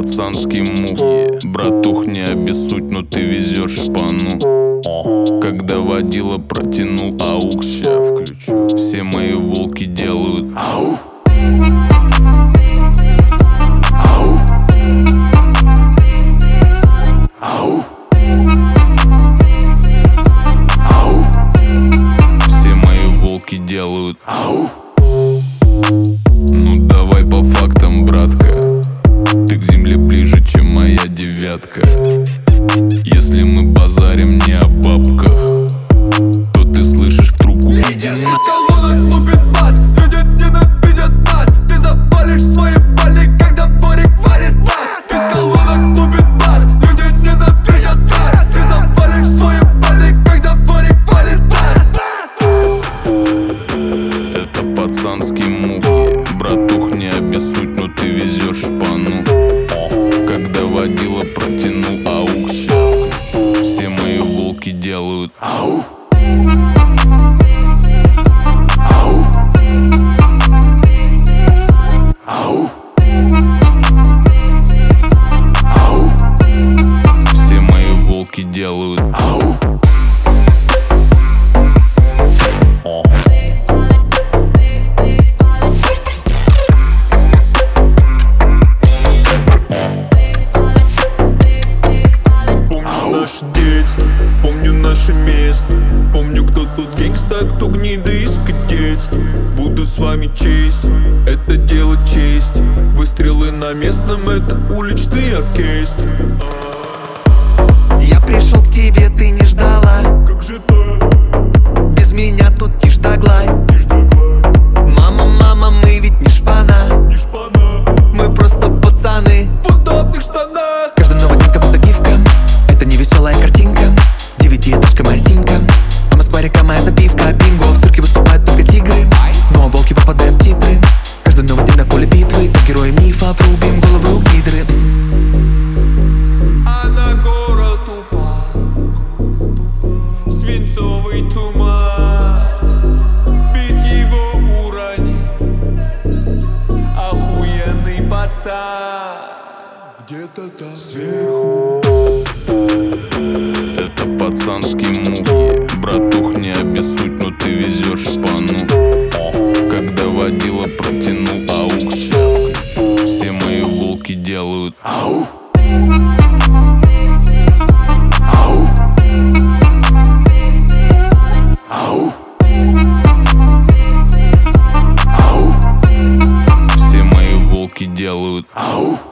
пацанский мух Братух, не обессудь, но ты везешь шпану Когда водила протянул аукс, ща включу Все мои волки делают ауф Все мои волки делают ауф девятка Если мы базарим не о бабках То ты слышишь в трубку. Иди Из колонок лупит бас наше детство, помню наше место. Помню, кто тут гангста, кто гнида из кадетства. Буду с вами честь, это дело чести. Выстрелы на местном, это уличный оркестр. Я пришел к тебе, ты не ждала. Как же так? Без меня тут тишь да гладь невидимый туман. Бить его урони. Охуенный пацан. Где-то там. Сверху. Это пацанский муки Братух, не обессудь, но ты везешь шпану. Когда водила протянул аукс Все мои волки делают. Ауф! Oh!